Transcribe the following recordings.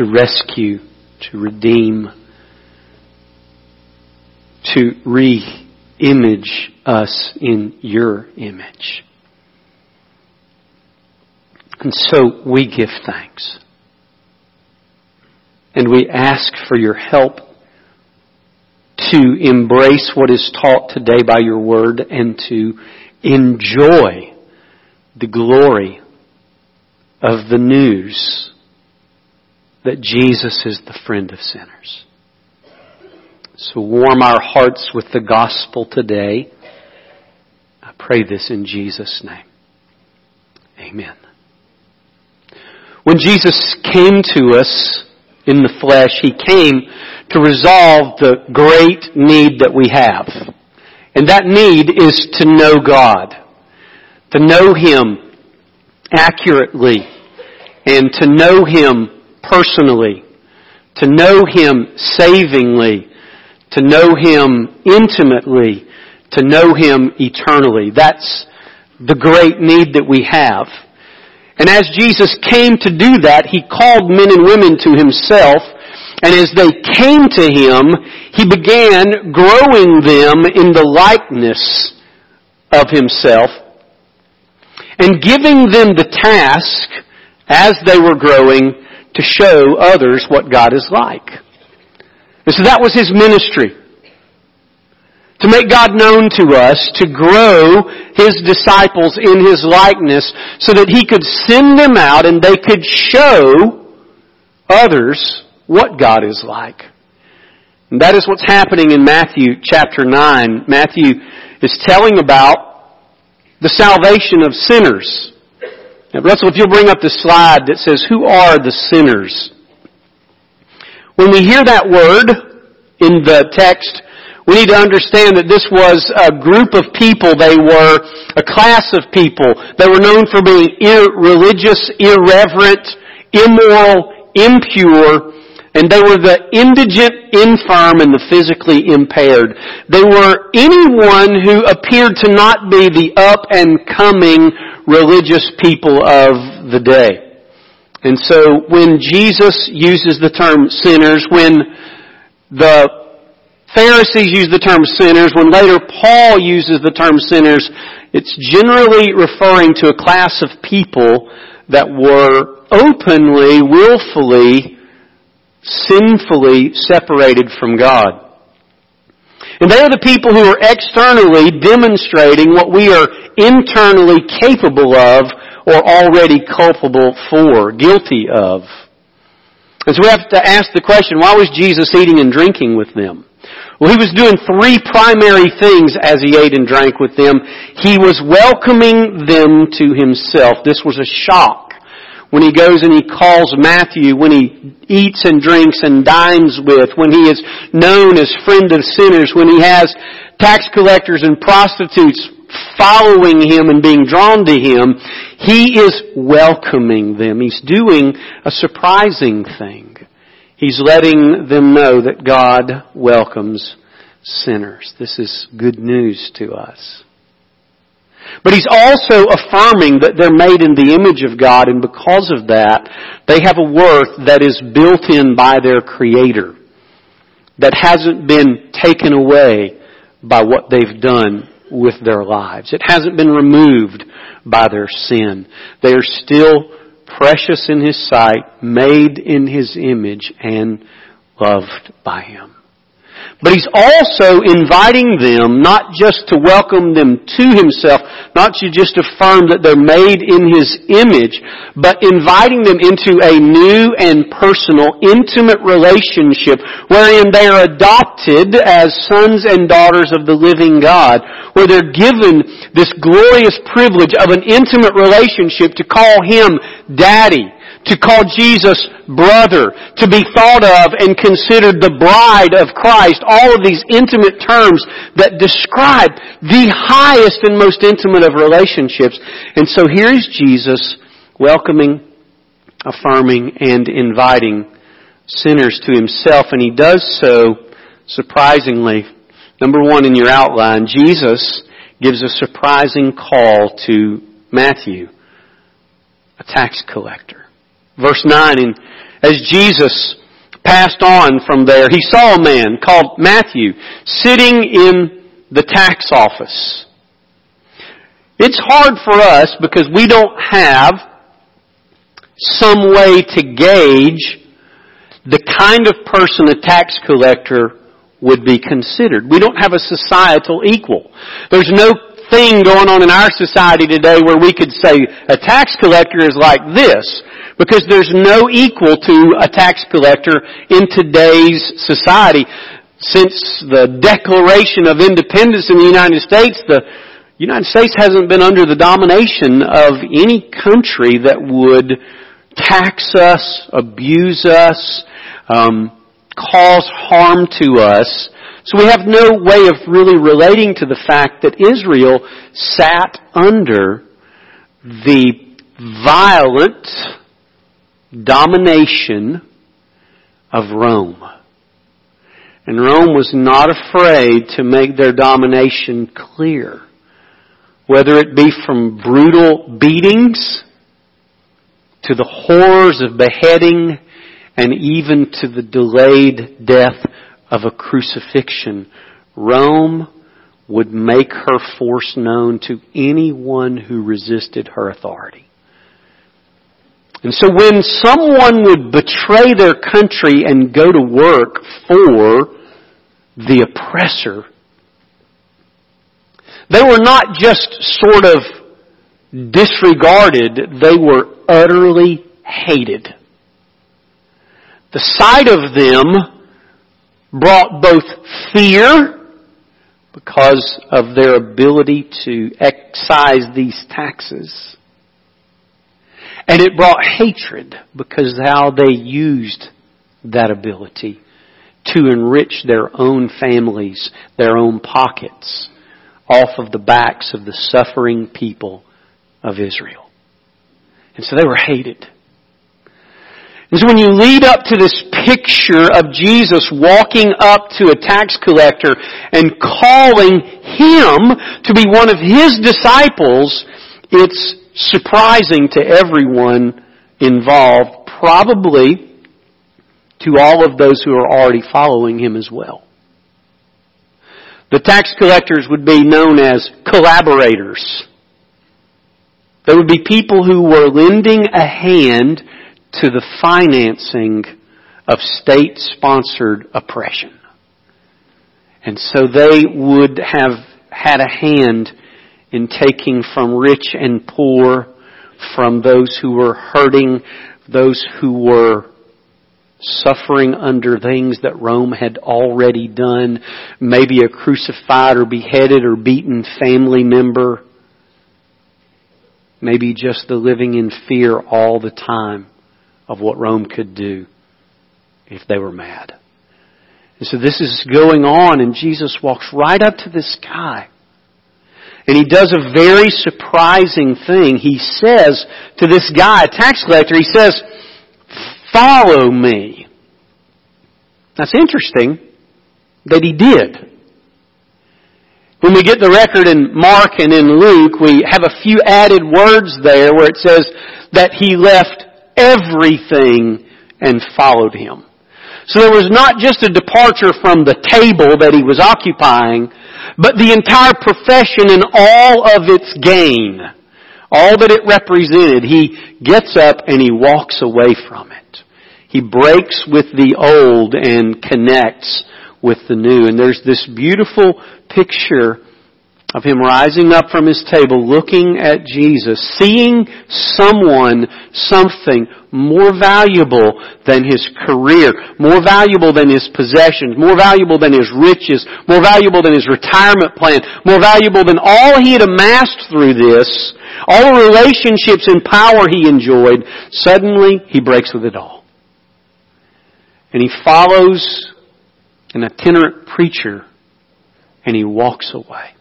to rescue, to redeem, to re-image us in your image. And so we give thanks. And we ask for your help to embrace what is taught today by your word and to enjoy the glory of the news that Jesus is the friend of sinners. So warm our hearts with the gospel today. I pray this in Jesus' name. Amen. When Jesus came to us in the flesh, He came to resolve the great need that we have. And that need is to know God, to know Him accurately, and to know Him personally, to know Him savingly, to know Him intimately, to know Him eternally. That's the great need that we have. And as Jesus came to do that, He called men and women to Himself, and as they came to Him, He began growing them in the likeness of Himself, and giving them the task, as they were growing, to show others what God is like. And so that was His ministry. To make God known to us, to grow His disciples in His likeness so that He could send them out and they could show others what God is like. And that is what's happening in Matthew chapter 9. Matthew is telling about the salvation of sinners. Now, Russell, if you'll bring up the slide that says, Who are the sinners? When we hear that word in the text, we need to understand that this was a group of people. They were a class of people. They were known for being irreligious, irreverent, immoral, impure, and they were the indigent, infirm, and the physically impaired. They were anyone who appeared to not be the up and coming religious people of the day. And so when Jesus uses the term sinners, when the Pharisees use the term sinners, when later Paul uses the term sinners, it's generally referring to a class of people that were openly, willfully sinfully separated from God. And they are the people who are externally demonstrating what we are internally capable of or already culpable for, guilty of. And so we have to ask the question, why was Jesus eating and drinking with them? Well, he was doing three primary things as he ate and drank with them. He was welcoming them to himself. This was a shock when he goes and he calls Matthew, when he eats and drinks and dines with, when he is known as friend of sinners, when he has tax collectors and prostitutes following him and being drawn to him, he is welcoming them. He's doing a surprising thing. He's letting them know that God welcomes sinners. This is good news to us. But he's also affirming that they're made in the image of God and because of that, they have a worth that is built in by their Creator. That hasn't been taken away by what they've done with their lives. It hasn't been removed by their sin. They are still precious in His sight, made in His image, and loved by Him. But he's also inviting them not just to welcome them to himself, not to just affirm that they're made in his image, but inviting them into a new and personal, intimate relationship wherein they are adopted as sons and daughters of the living God, where they're given this glorious privilege of an intimate relationship to call him daddy to call Jesus brother, to be thought of and considered the bride of Christ, all of these intimate terms that describe the highest and most intimate of relationships. And so here is Jesus welcoming, affirming, and inviting sinners to himself, and he does so surprisingly. Number one in your outline, Jesus gives a surprising call to Matthew, a tax collector. Verse 9, and as Jesus passed on from there, he saw a man called Matthew sitting in the tax office. It's hard for us because we don't have some way to gauge the kind of person a tax collector would be considered. We don't have a societal equal. There's no thing going on in our society today where we could say a tax collector is like this because there's no equal to a tax collector in today's society. Since the Declaration of Independence in the United States, the United States hasn't been under the domination of any country that would tax us, abuse us, um, cause harm to us. So we have no way of really relating to the fact that Israel sat under the violent domination of Rome. And Rome was not afraid to make their domination clear. Whether it be from brutal beatings to the horrors of beheading and even to the delayed death of a crucifixion, Rome would make her force known to anyone who resisted her authority. And so when someone would betray their country and go to work for the oppressor, they were not just sort of disregarded, they were utterly hated. The sight of them brought both fear because of their ability to excise these taxes. And it brought hatred because how they used that ability to enrich their own families, their own pockets, off of the backs of the suffering people of Israel. And so they were hated. So when you lead up to this picture of Jesus walking up to a tax collector and calling him to be one of his disciples, it's surprising to everyone involved, probably to all of those who are already following him as well. The tax collectors would be known as collaborators. There would be people who were lending a hand to the financing of state-sponsored oppression. And so they would have had a hand in taking from rich and poor, from those who were hurting, those who were suffering under things that Rome had already done, maybe a crucified or beheaded or beaten family member, maybe just the living in fear all the time of what Rome could do if they were mad. And so this is going on and Jesus walks right up to this guy. And he does a very surprising thing. He says to this guy, a tax collector, he says, follow me. That's interesting that he did. When we get the record in Mark and in Luke, we have a few added words there where it says that he left everything and followed him. So there was not just a departure from the table that he was occupying, but the entire profession and all of its gain, all that it represented, he gets up and he walks away from it. He breaks with the old and connects with the new. And there's this beautiful picture of him rising up from his table, looking at Jesus, seeing someone, something more valuable than his career, more valuable than his possessions, more valuable than his riches, more valuable than his retirement plan, more valuable than all he had amassed through this, all the relationships and power he enjoyed, suddenly he breaks with it all. And he follows an itinerant preacher and he walks away.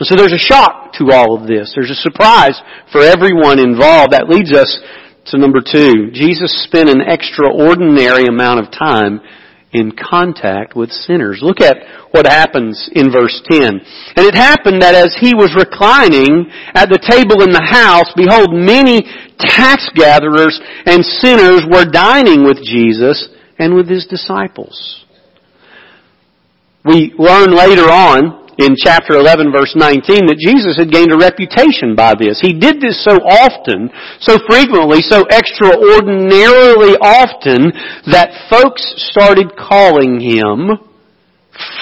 So there's a shock to all of this. There's a surprise for everyone involved. That leads us to number two. Jesus spent an extraordinary amount of time in contact with sinners. Look at what happens in verse 10. And it happened that as he was reclining at the table in the house, behold, many tax gatherers and sinners were dining with Jesus and with his disciples. We learn later on in chapter 11 verse 19 that Jesus had gained a reputation by this. He did this so often, so frequently, so extraordinarily often that folks started calling him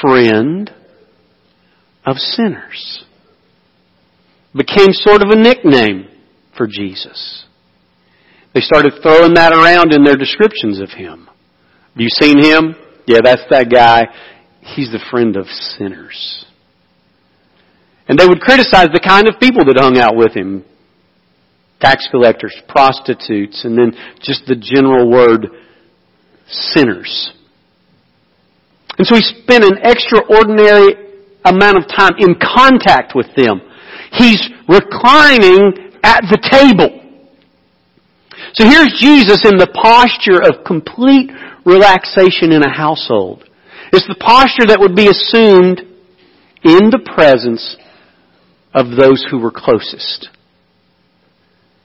friend of sinners. Became sort of a nickname for Jesus. They started throwing that around in their descriptions of him. Have you seen him? Yeah, that's that guy. He's the friend of sinners. And they would criticize the kind of people that hung out with him. Tax collectors, prostitutes, and then just the general word sinners. And so he spent an extraordinary amount of time in contact with them. He's reclining at the table. So here's Jesus in the posture of complete relaxation in a household. It's the posture that would be assumed in the presence of those who were closest.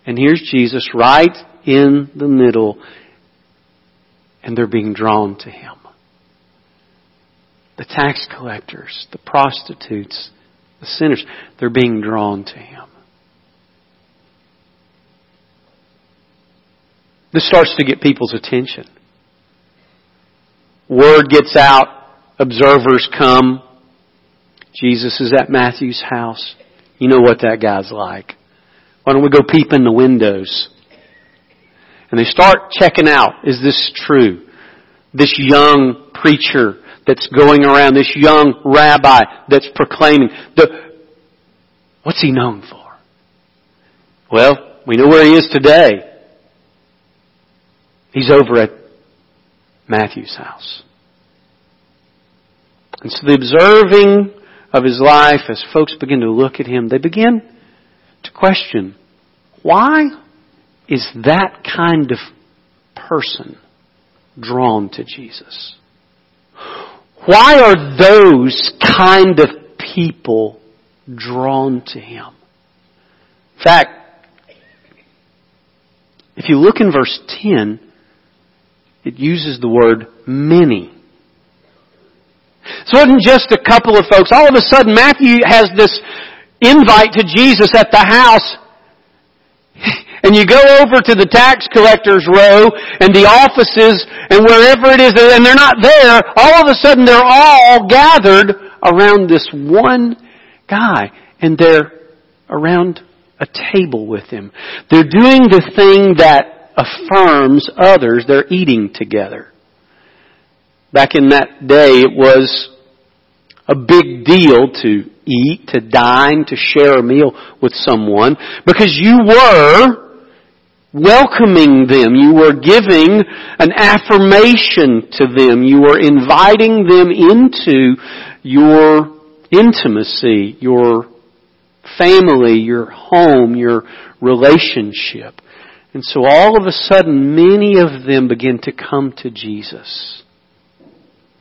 And here's Jesus right in the middle, and they're being drawn to him. The tax collectors, the prostitutes, the sinners, they're being drawn to him. This starts to get people's attention. Word gets out, observers come. Jesus is at Matthew's house. You know what that guy's like. Why don't we go peep in the windows? And they start checking out, is this true? This young preacher that's going around, this young rabbi that's proclaiming, the, what's he known for? Well, we know where he is today. He's over at Matthew's house. And so the observing of his life, as folks begin to look at him, they begin to question, why is that kind of person drawn to Jesus? Why are those kind of people drawn to him? In fact, if you look in verse 10, it uses the word many. It wasn't just a couple of folks. All of a sudden Matthew has this invite to Jesus at the house. And you go over to the tax collector's row and the offices and wherever it is and they're not there. All of a sudden they're all gathered around this one guy and they're around a table with him. They're doing the thing that affirms others. They're eating together. Back in that day, it was a big deal to eat, to dine, to share a meal with someone because you were welcoming them. You were giving an affirmation to them. You were inviting them into your intimacy, your family, your home, your relationship. And so all of a sudden, many of them begin to come to Jesus.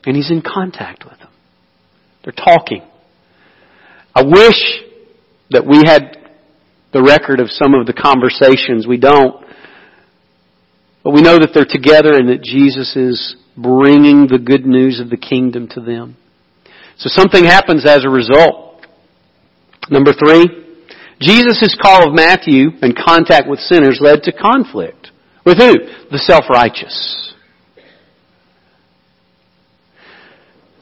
And He's in contact with them. They're talking. I wish that we had the record of some of the conversations. We don't. But we know that they're together and that Jesus is bringing the good news of the kingdom to them. So something happens as a result. Number three, Jesus' call of Matthew and contact with sinners led to conflict. With who? The self-righteous.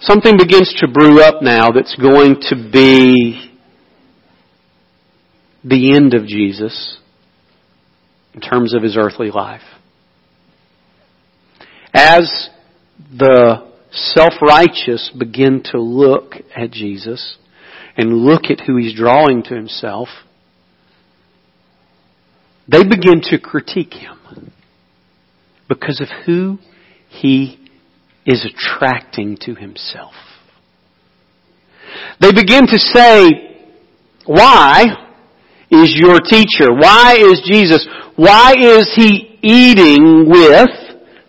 Something begins to brew up now that's going to be the end of Jesus in terms of his earthly life. As the self-righteous begin to look at Jesus and look at who he's drawing to himself, they begin to critique him because of who he is attracting to himself. They begin to say, why is your teacher? Why is Jesus? Why is he eating with,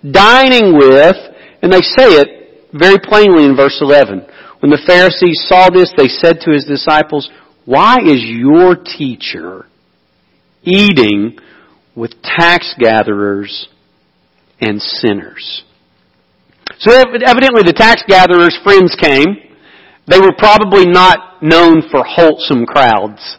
dining with, and they say it very plainly in verse 11. When the Pharisees saw this, they said to his disciples, Why is your teacher eating with tax gatherers and sinners? So evidently the tax gatherers' friends came. They were probably not known for wholesome crowds.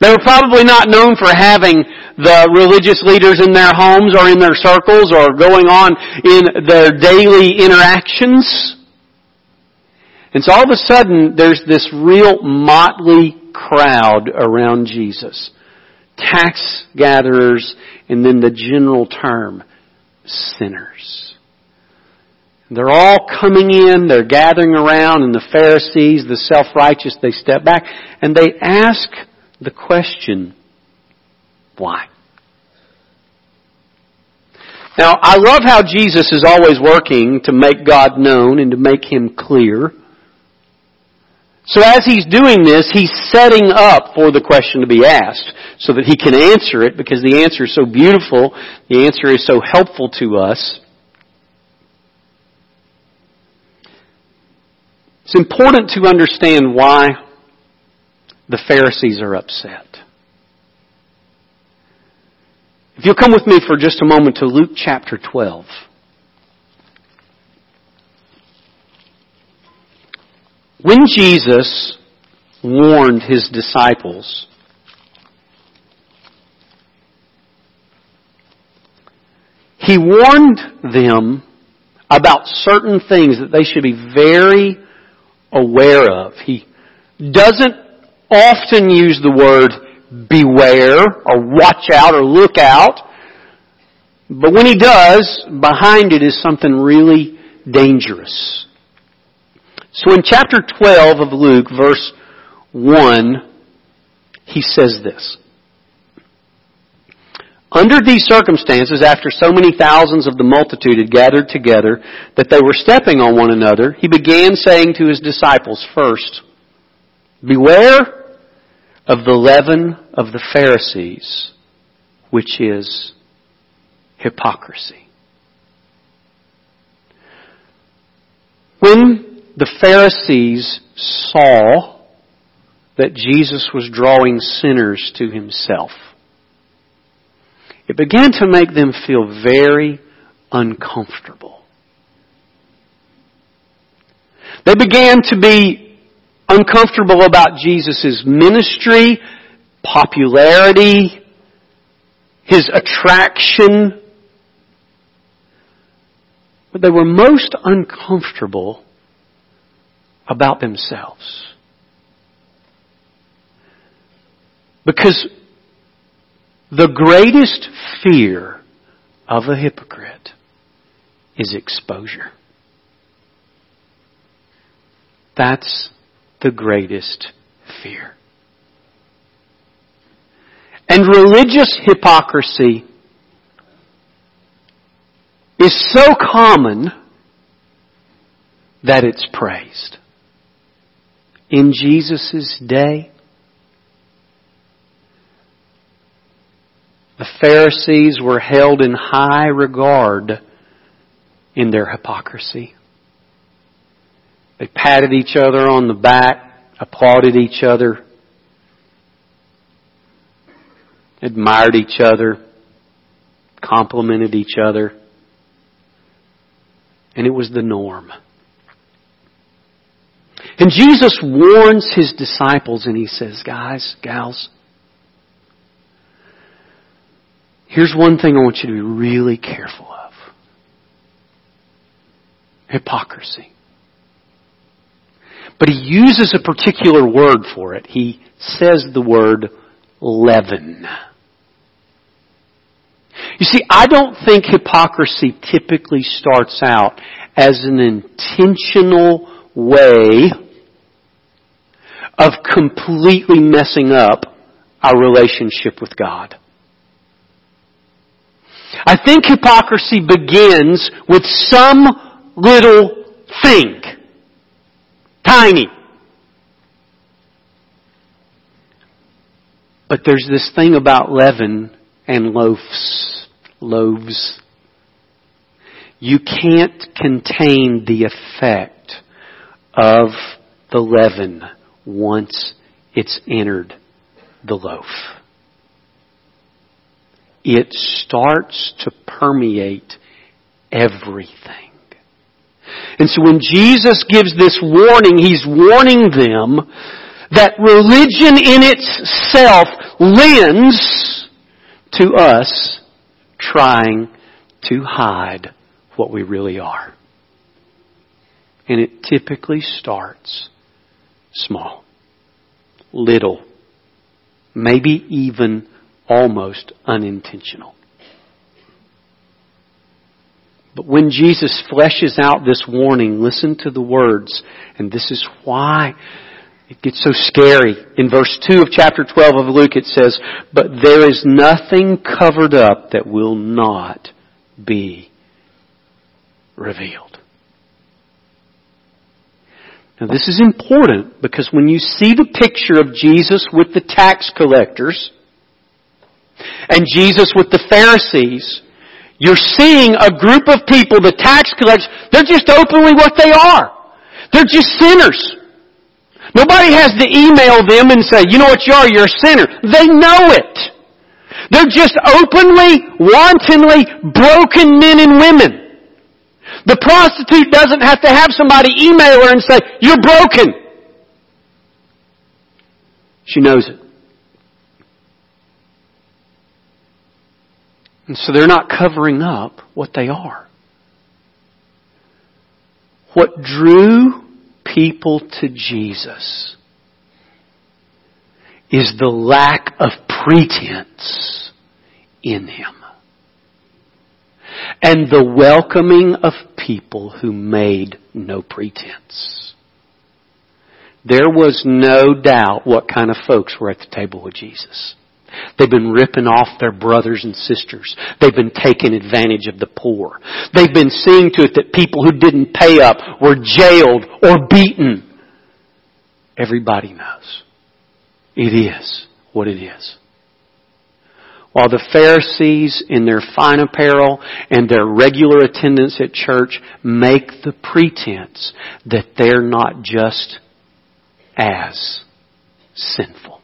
They were probably not known for having the religious leaders in their homes or in their circles or going on in their daily interactions. And so all of a sudden, there's this real motley crowd around Jesus. Tax gatherers and then the general term, sinners. They're all coming in, they're gathering around, and the Pharisees, the self-righteous, they step back and they ask the question, why? Now, I love how Jesus is always working to make God known and to make Him clear. So as He's doing this, He's setting up for the question to be asked so that He can answer it because the answer is so beautiful, the answer is so helpful to us. It's important to understand why the Pharisees are upset. If you'll come with me for just a moment to Luke chapter 12. When Jesus warned his disciples he warned them about certain things that they should be very aware of. He doesn't often use the word beware or watch out or look out. But when he does, behind it is something really dangerous. So in chapter 12 of Luke, verse 1, he says this. Under these circumstances, after so many thousands of the multitude had gathered together that they were stepping on one another, he began saying to his disciples first, Beware of the leaven of the Pharisees, which is hypocrisy. When the Pharisees saw that Jesus was drawing sinners to himself, it began to make them feel very uncomfortable. They began to be uncomfortable about Jesus' ministry, popularity, his attraction. But they were most uncomfortable about themselves. Because the greatest fear of a hypocrite is exposure. That's the greatest fear. And religious hypocrisy is so common that it's praised. In Jesus' day, the Pharisees were held in high regard in their hypocrisy. They patted each other on the back, applauded each other, admired each other, complimented each other. And it was the norm. And Jesus warns his disciples and he says, guys, gals, here's one thing I want you to be really careful of. Hypocrisy. But he uses a particular word for it. He says the word leaven. You see, I don't think hypocrisy typically starts out as an intentional way of completely messing up our relationship with God. I think hypocrisy begins with some little thing. Tiny. But there's this thing about leaven and loaves. Loaves. You can't contain the effect of the leaven once it's entered the loaf. It starts to permeate everything. And so when Jesus gives this warning, He's warning them that religion in itself lends to us trying to hide what we really are. And it typically starts small, little, maybe even almost unintentional. But when Jesus fleshes out this warning, listen to the words, and this is why it gets so scary. In verse 2 of chapter 12 of Luke it says, But there is nothing covered up that will not be revealed. Now this is important because when you see the picture of Jesus with the tax collectors and Jesus with the Pharisees, you're seeing a group of people, the tax collectors, they're just openly what they are. They're just sinners. Nobody has to email them and say, you know what you are, you're a sinner. They know it. They're just openly, wantonly broken men and women. The prostitute doesn't have to have somebody email her and say, you're broken. She knows it. And so they're not covering up what they are. What drew people to Jesus is the lack of pretense in Him. And the welcoming of people who made no pretense. There was no doubt what kind of folks were at the table with Jesus. They've been ripping off their brothers and sisters. They've been taking advantage of the poor. They've been seeing to it that people who didn't pay up were jailed or beaten. Everybody knows. It is what it is. While the Pharisees in their fine apparel and their regular attendance at church make the pretense that they're not just as sinful.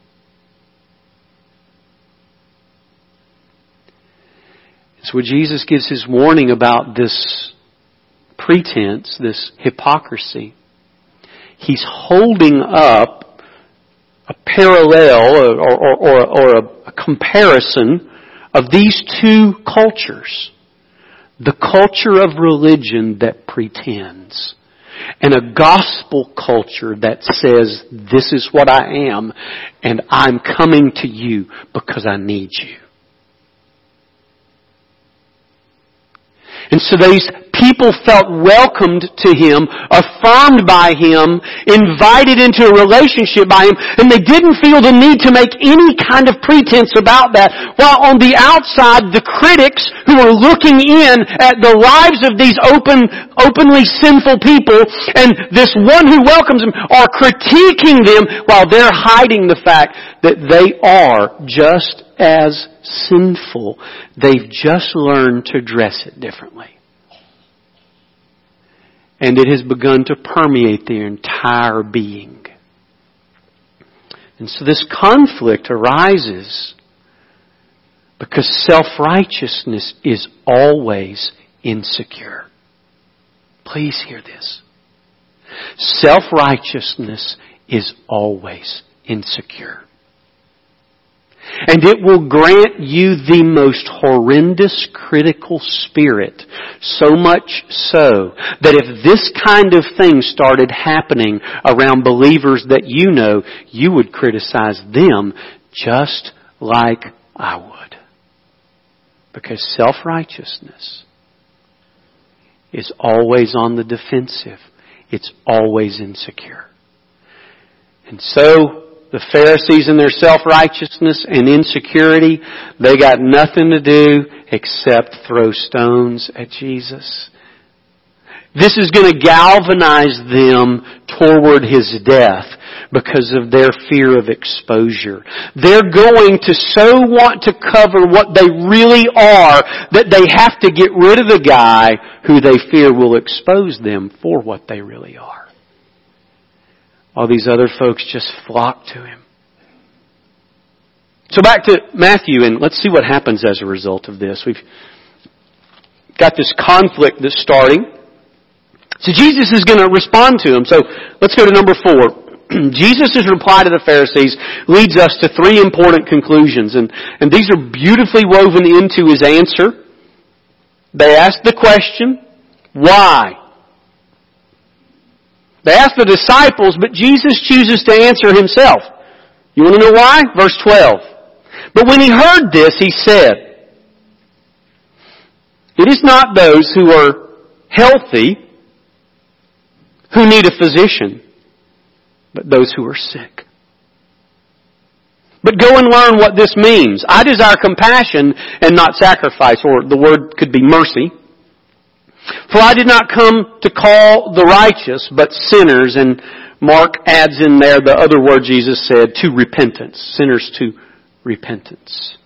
So Jesus gives his warning about this pretense, this hypocrisy. He's holding up a parallel or, or, or, or a comparison of these two cultures. The culture of religion that pretends and a gospel culture that says, this is what I am and I'm coming to you because I need you. And so these people felt welcomed to him, affirmed by him, invited into a relationship by him, and they didn't feel the need to make any kind of pretense about that. While on the outside, the critics who were looking in at the lives of these open, openly sinful people, and this one who welcomes them are critiquing them while they're hiding the fact that they are just as sinful. They've just learned to dress it differently. And it has begun to permeate their entire being. And so this conflict arises because self-righteousness is always insecure. Please hear this. Self-righteousness is always insecure. And it will grant you the most horrendous critical spirit. So much so that if this kind of thing started happening around believers that you know, you would criticize them just like I would. Because self-righteousness is always on the defensive. It's always insecure. And so, the Pharisees and their self-righteousness and insecurity, they got nothing to do except throw stones at Jesus. This is going to galvanize them toward His death because of their fear of exposure. They're going to so want to cover what they really are that they have to get rid of the guy who they fear will expose them for what they really are. All these other folks just flock to him. So back to Matthew and let's see what happens as a result of this. We've got this conflict that's starting. So Jesus is going to respond to him. So let's go to number four. Jesus' reply to the Pharisees leads us to three important conclusions, and, and these are beautifully woven into his answer. They ask the question, why? They ask the disciples, but Jesus chooses to answer himself. You want to know why? Verse 12. But when he heard this, he said, It is not those who are healthy who need a physician, but those who are sick. But go and learn what this means. I desire compassion and not sacrifice, or the word could be mercy. For I did not come to call the righteous, but sinners, and Mark adds in there the other word Jesus said, to repentance. Sinners to repentance.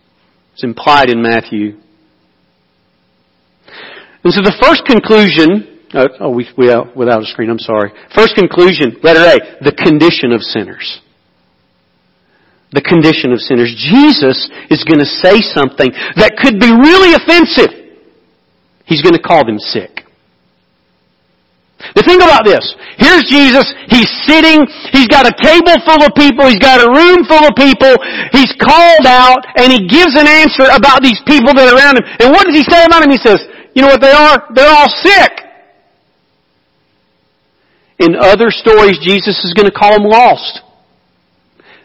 It's implied in Matthew. And so the first conclusion uh, oh, we, we, without a screen, I'm sorry. First conclusion, letter A, the condition of sinners. The condition of sinners. Jesus is going to say something that could be really offensive. He's going to call them sick. Now think about this. Here's Jesus. He's sitting. He's got a table full of people. He's got a room full of people. He's called out and he gives an answer about these people that are around him. And what does he say about them? He says, you know what they are? They're all sick. In other stories, Jesus is going to call them lost.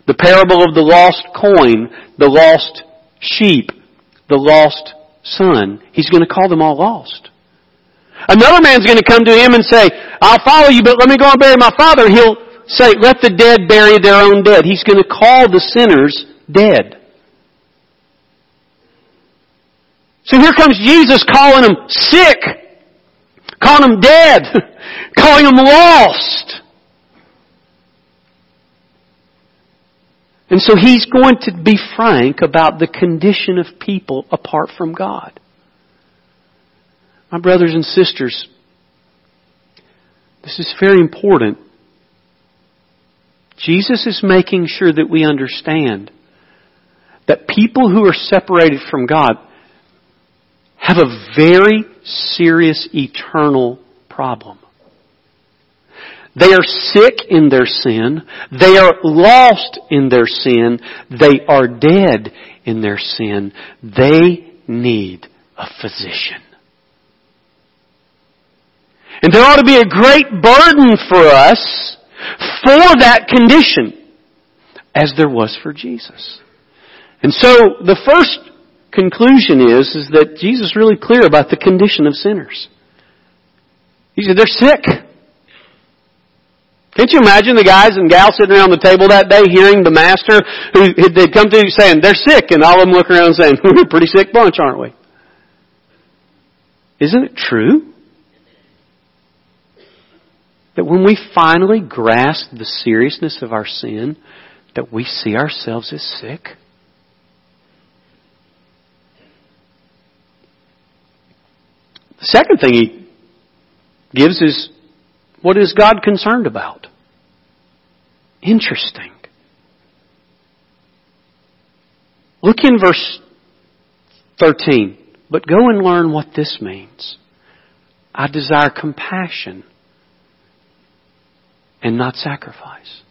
The parable of the lost coin, the lost sheep, the lost son. He's going to call them all lost. Another man's going to come to him and say, I'll follow you, but let me go and bury my father. He'll say, let the dead bury their own dead. He's going to call the sinners dead. So here comes Jesus calling them sick, calling them dead. calling them lost. And so he's going to be frank about the condition of people apart from God. My brothers and sisters, this is very important. Jesus is making sure that we understand that people who are separated from God have a very serious eternal problem. They are sick in their sin. They are lost in their sin. They are dead in their sin. They need a physician. And there ought to be a great burden for us for that condition, as there was for Jesus. And so the first conclusion is, is that Jesus is really clear about the condition of sinners. He said they're sick. Can't you imagine the guys and gals sitting around the table that day hearing the master who they'd come to saying, they're sick, and all of them look around saying, we're a pretty sick bunch, aren't we? Isn't it true? That when we finally grasp the seriousness of our sin, that we see ourselves as sick? The second thing he gives is what is God concerned about? Interesting. Look in verse 13. But go and learn what this means. I desire compassion and not sacrifice.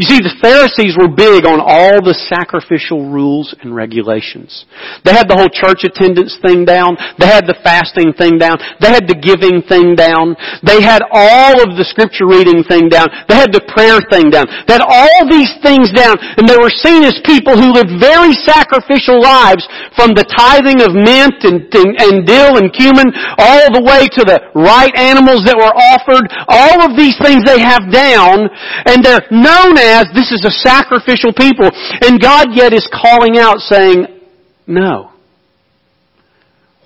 You see, the Pharisees were big on all the sacrificial rules and regulations. They had the whole church attendance thing down. They had the fasting thing down. They had the giving thing down. They had all of the scripture reading thing down. They had the prayer thing down. They had all these things down. And they were seen as people who lived very sacrificial lives from the tithing of mint and, and, and dill and cumin all the way to the right animals that were offered. All of these things they have down. And they're known as this is a sacrificial people. And God yet is calling out saying, no.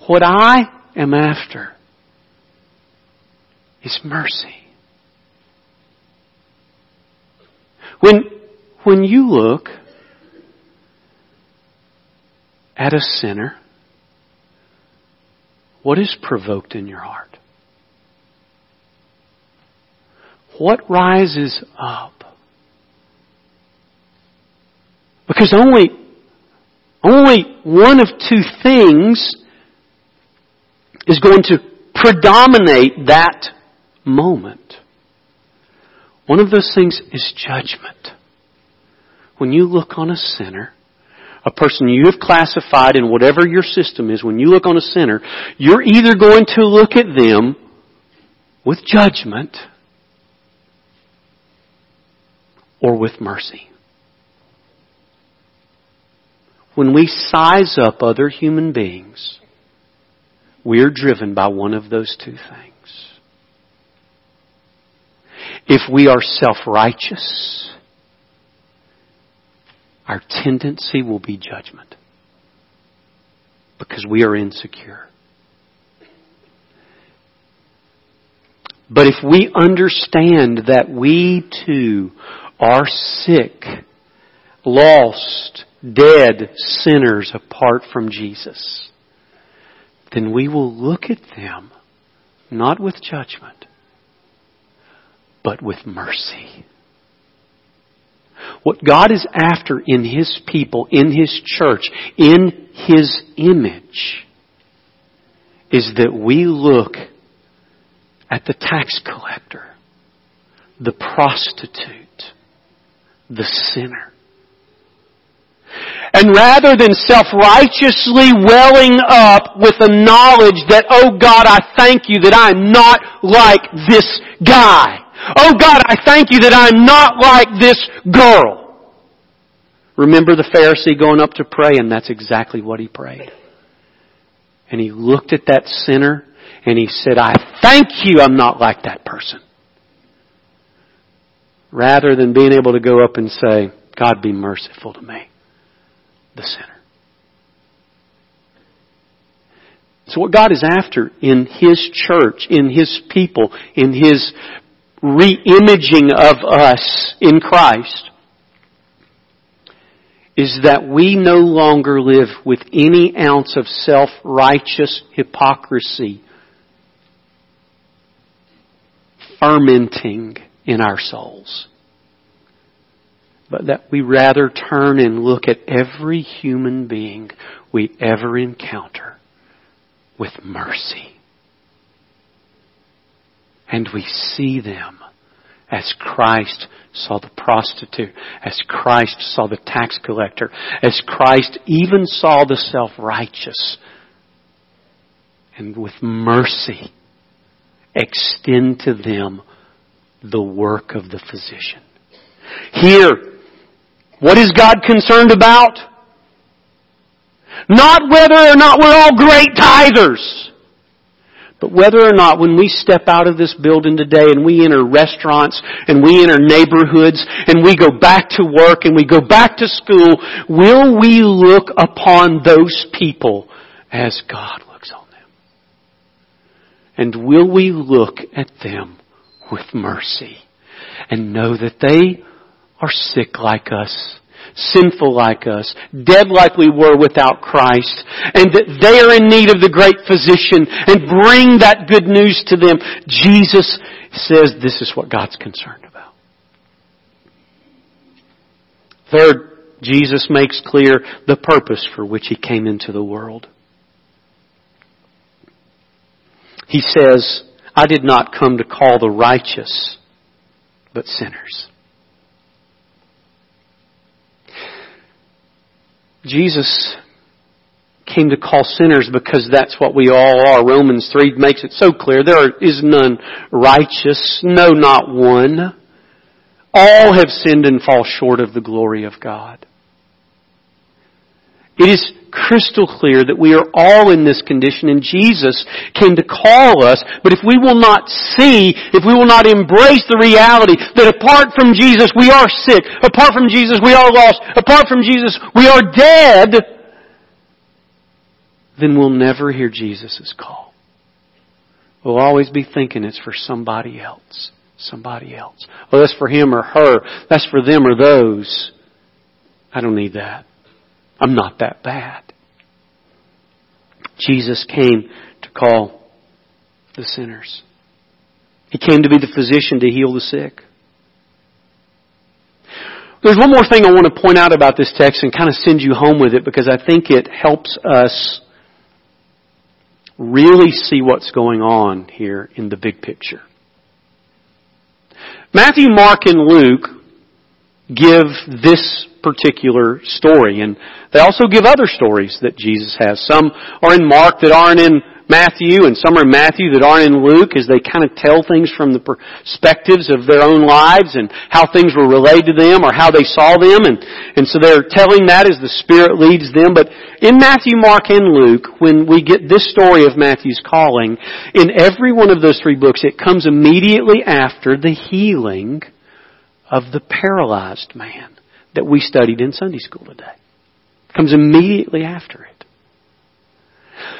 What I am after is mercy. When, when you look at a sinner, what is provoked in your heart? What rises up? Because only, only one of two things is going to predominate that moment. One of those things is judgment. When you look on a sinner, a person you have classified in whatever your system is, when you look on a sinner, you're either going to look at them with judgment or with mercy. When we size up other human beings, we are driven by one of those two things. If we are self-righteous, our tendency will be judgment. Because we are insecure. But if we understand that we too are sick, lost, dead sinners apart from Jesus, then we will look at them not with judgment, but with mercy. What God is after in His people, in His church, in His image, is that we look at the tax collector, the prostitute, the sinner. And rather than self-righteously welling up with the knowledge that, oh God, I thank you that I'm not like this guy. Oh God, I thank you that I'm not like this girl. Remember the Pharisee going up to pray and that's exactly what he prayed. And he looked at that sinner and he said, I thank you I'm not like that person. Rather than being able to go up and say, God be merciful to me, the sinner. So what God is after in His church, in His people, in His re-imaging of us in Christ is that we no longer live with any ounce of self-righteous hypocrisy fermenting in our souls. But that we rather turn and look at every human being we ever encounter with mercy and we see them as Christ saw the prostitute, as Christ saw the tax collector, as Christ even saw the self-righteous. And with mercy, extend to them the work of the physician. Here, what is God concerned about? Not whether or not we're all great tithers. But whether or not when we step out of this building today and we enter restaurants and we enter neighborhoods and we go back to work and we go back to school, will we look upon those people as God looks on them? And will we look at them with mercy and know that they are sick like us sinful like us, dead like we were without Christ, and that they are in need of the great physician, and bring that good news to them. Jesus says this is what God's concerned about. Third, Jesus makes clear the purpose for which He came into the world. He says, I did not come to call the righteous, but sinners. Jesus came to call sinners because that's what we all are. Romans 3 makes it so clear. There is none righteous, no not one. All have sinned and fall short of the glory of God. It is crystal clear that we are all in this condition and Jesus came to call us, but if we will not see, if we will not embrace the reality that apart from Jesus we are sick, apart from Jesus we are lost, apart from Jesus we are dead, then we'll never hear Jesus' call. We'll always be thinking it's for somebody else somebody else. Well, that's for him or her. That's for them or those. I don't need that. I'm not that bad. Jesus came to call the sinners. He came to be the physician to heal the sick. There's one more thing I want to point out about this text and kind of send you home with it because I think it helps us really see what's going on here in the big picture. Matthew, Mark, and Luke give this particular story, and they also give other stories that Jesus has. Some are in Mark that aren't in Matthew and some are in Matthew that aren't in Luke as they kind of tell things from the perspectives of their own lives and how things were relayed to them or how they saw them and, and so they're telling that as the Spirit leads them. But in Matthew, Mark, and Luke, when we get this story of Matthew's calling, in every one of those three books it comes immediately after the healing of the paralyzed man that we studied in Sunday school today. Comes immediately after it.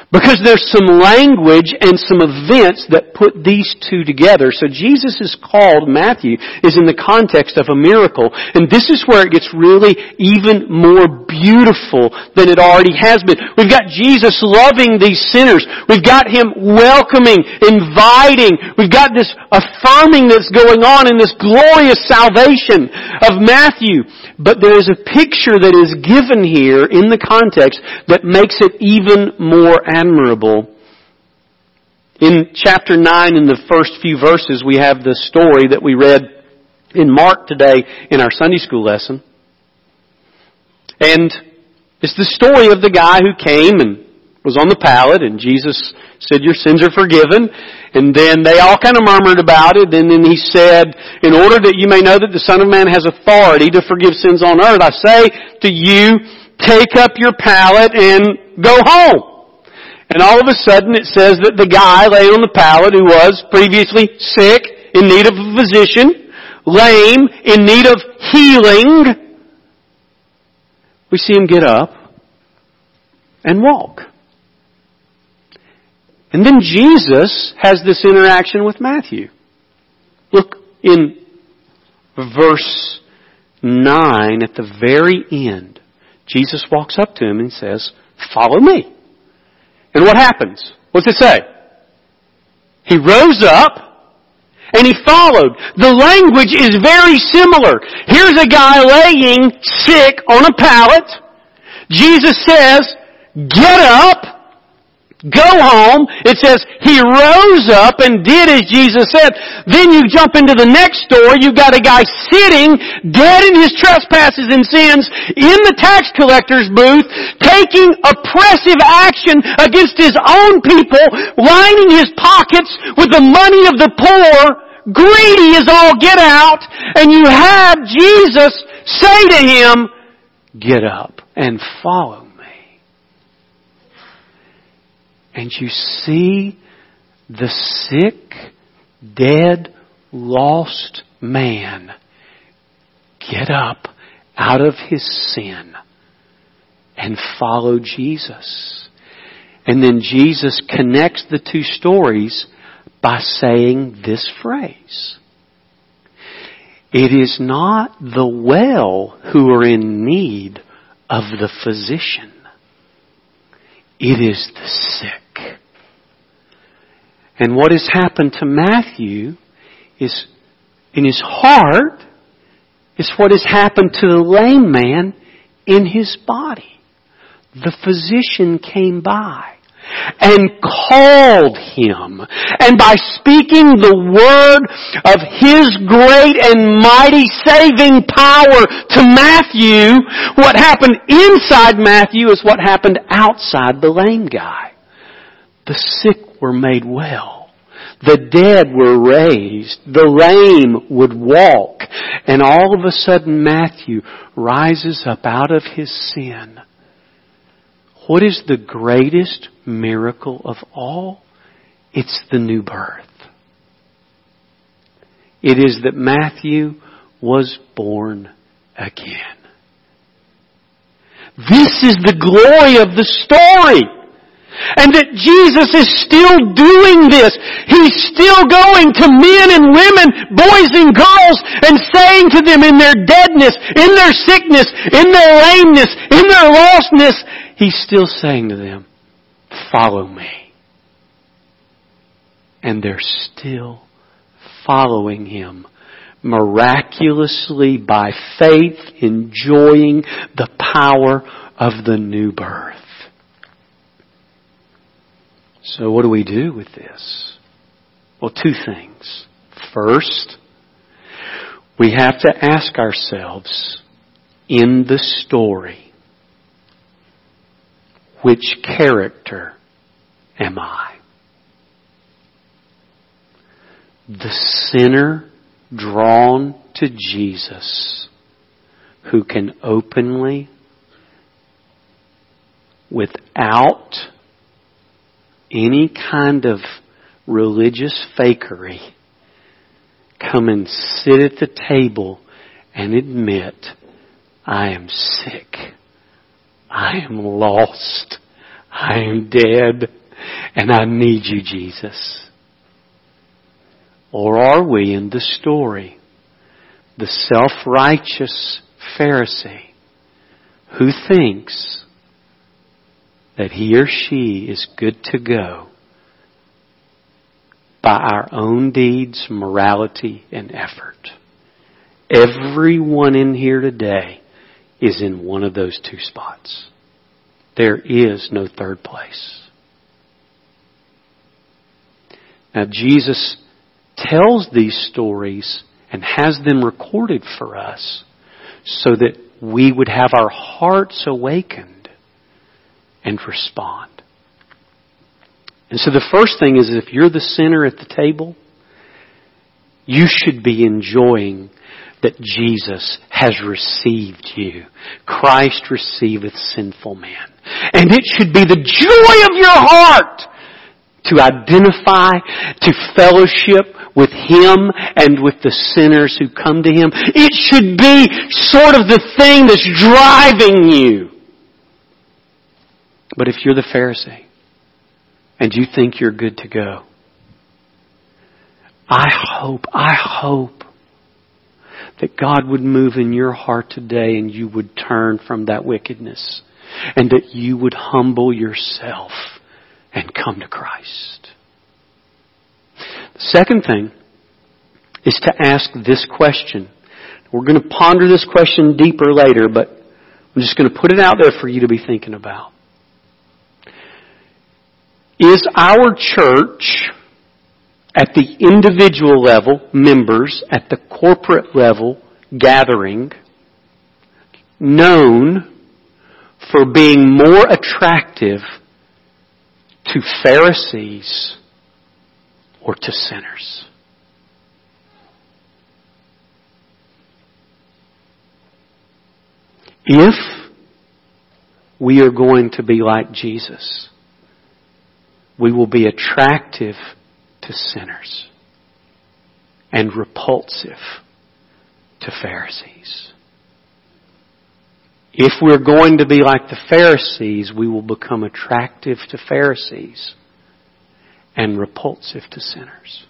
Because there's some language and some events that put these two together. So Jesus is called, Matthew, is in the context of a miracle. And this is where it gets really even more beautiful than it already has been. We've got Jesus loving these sinners. We've got Him welcoming, inviting. We've got this affirming that's going on in this glorious salvation of Matthew. But there is a picture that is given here in the context that makes it even more admirable. In chapter 9, in the first few verses, we have the story that we read in Mark today in our Sunday school lesson. And it's the story of the guy who came and was on the pallet and Jesus said, your sins are forgiven. And then they all kind of murmured about it. And then he said, in order that you may know that the Son of Man has authority to forgive sins on earth, I say to you, take up your pallet and go home. And all of a sudden it says that the guy laying on the pallet who was previously sick, in need of a physician, lame, in need of healing, we see him get up and walk. And then Jesus has this interaction with Matthew. Look in verse 9 at the very end. Jesus walks up to him and says, follow me. And what happens? What's it say? He rose up and he followed. The language is very similar. Here's a guy laying sick on a pallet. Jesus says, get up Go home. It says he rose up and did as Jesus said. Then you jump into the next story. You've got a guy sitting dead in his trespasses and sins in the tax collector's booth, taking oppressive action against his own people, lining his pockets with the money of the poor, greedy as all get out, and you have Jesus say to him, get up and follow and you see the sick, dead, lost man get up out of his sin and follow Jesus. And then Jesus connects the two stories by saying this phrase. It is not the well who are in need of the physician. It is the sick. And what has happened to Matthew is in his heart is what has happened to the lame man in his body. The physician came by and called him. And by speaking the word of his great and mighty saving power to Matthew, what happened inside Matthew is what happened outside the lame guy. The sick were made well. The dead were raised. The lame would walk. And all of a sudden Matthew rises up out of his sin. What is the greatest miracle of all? It's the new birth. It is that Matthew was born again. This is the glory of the story. And that Jesus is still doing this. He's still going to men and women, boys and girls, and saying to them in their deadness, in their sickness, in their lameness, in their lostness, He's still saying to them, follow me. And they're still following Him miraculously by faith, enjoying the power of the new birth. So what do we do with this? Well, two things. First, we have to ask ourselves in the story, which character am I? The sinner drawn to Jesus who can openly, without any kind of religious fakery, come and sit at the table and admit, I am sick. I am lost. I am dead. And I need you, Jesus. Or are we in the story the self-righteous Pharisee who thinks that he or she is good to go by our own deeds, morality, and effort? Everyone in here today is in one of those two spots. There is no third place. Now Jesus tells these stories and has them recorded for us so that we would have our hearts awakened and respond. And so the first thing is if you're the sinner at the table, you should be enjoying that Jesus has received you. Christ receiveth sinful man. And it should be the joy of your heart to identify, to fellowship with Him and with the sinners who come to Him. It should be sort of the thing that's driving you. But if you're the Pharisee and you think you're good to go, I hope, I hope that God would move in your heart today and you would turn from that wickedness and that you would humble yourself and come to Christ. The second thing is to ask this question. We're going to ponder this question deeper later, but I'm just going to put it out there for you to be thinking about. Is our church at the individual level, members, at the corporate level, gathering, known for being more attractive to Pharisees or to sinners. If we are going to be like Jesus, we will be attractive to sinners and repulsive to Pharisees. If we're going to be like the Pharisees, we will become attractive to Pharisees and repulsive to sinners.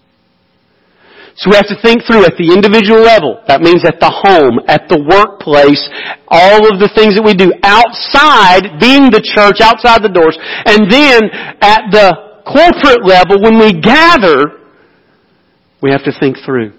So we have to think through at the individual level. That means at the home, at the workplace, all of the things that we do outside, being the church, outside the doors. And then at the corporate level, when we gather, we have to think through.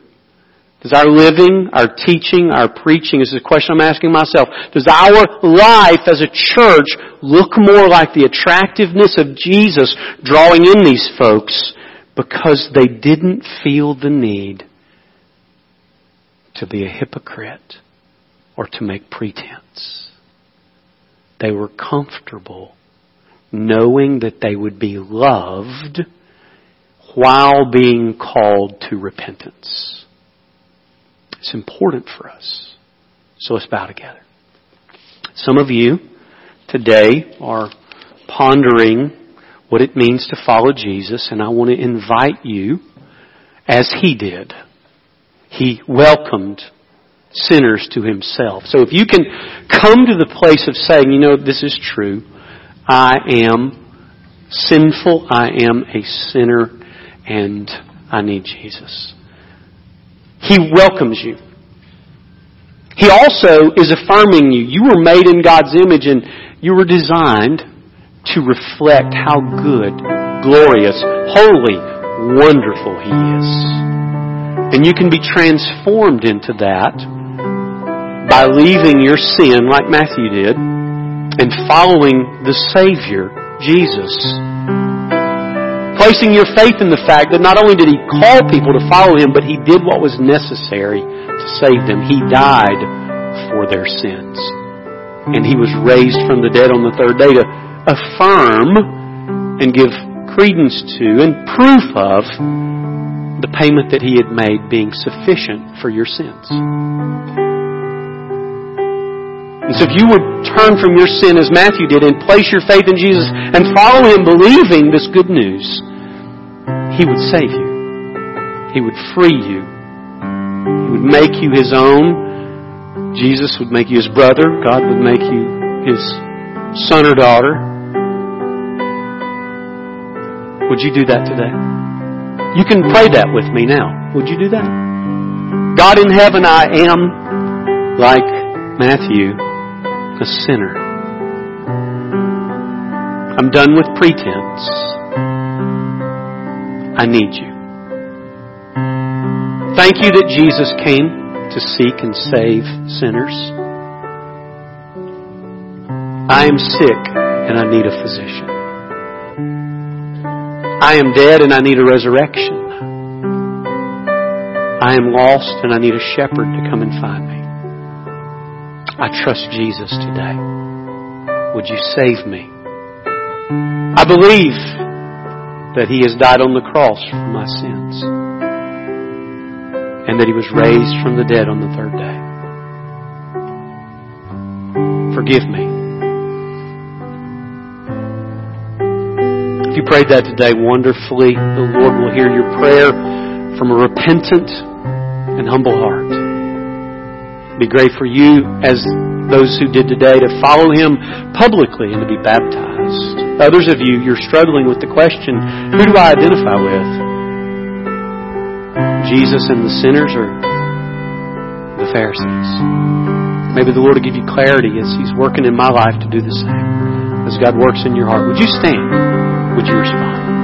Does our living, our teaching, our preaching, is the question I'm asking myself, does our life as a church look more like the attractiveness of Jesus drawing in these folks because they didn't feel the need to be a hypocrite or to make pretense? They were comfortable knowing that they would be loved while being called to repentance. It's important for us. So let's bow together. Some of you today are pondering what it means to follow Jesus, and I want to invite you as He did. He welcomed sinners to Himself. So if you can come to the place of saying, you know, this is true, I am sinful. I am a sinner and I need Jesus. He welcomes you. He also is affirming you. You were made in God's image and you were designed to reflect how good, glorious, holy, wonderful He is. And you can be transformed into that by leaving your sin like Matthew did and following the Savior, Jesus. Placing your faith in the fact that not only did He call people to follow Him, but He did what was necessary to save them. He died for their sins. And He was raised from the dead on the third day to affirm and give credence to and proof of the payment that He had made being sufficient for your sins. And so if you would turn from your sin as Matthew did and place your faith in Jesus and follow Him believing this good news, He would save you. He would free you. He would make you His own. Jesus would make you His brother. God would make you His son or daughter. Would you do that today? You can pray that with me now. Would you do that? God in heaven, I am like Matthew a sinner. I'm done with pretense. I need you. Thank you that Jesus came to seek and save sinners. I am sick and I need a physician. I am dead and I need a resurrection. I am lost and I need a shepherd to come and find me. I trust Jesus today. Would you save me? I believe that He has died on the cross for my sins and that He was raised from the dead on the third day. Forgive me. Prayed that today wonderfully, the Lord will hear your prayer from a repentant and humble heart be great for you as those who did today to follow him publicly and to be baptized. Others of you, you're struggling with the question, who do I identify with? Jesus and the sinners or the Pharisees? Maybe the Lord will give you clarity as He's working in my life to do the same. As God works in your heart. Would you stand? Would you respond?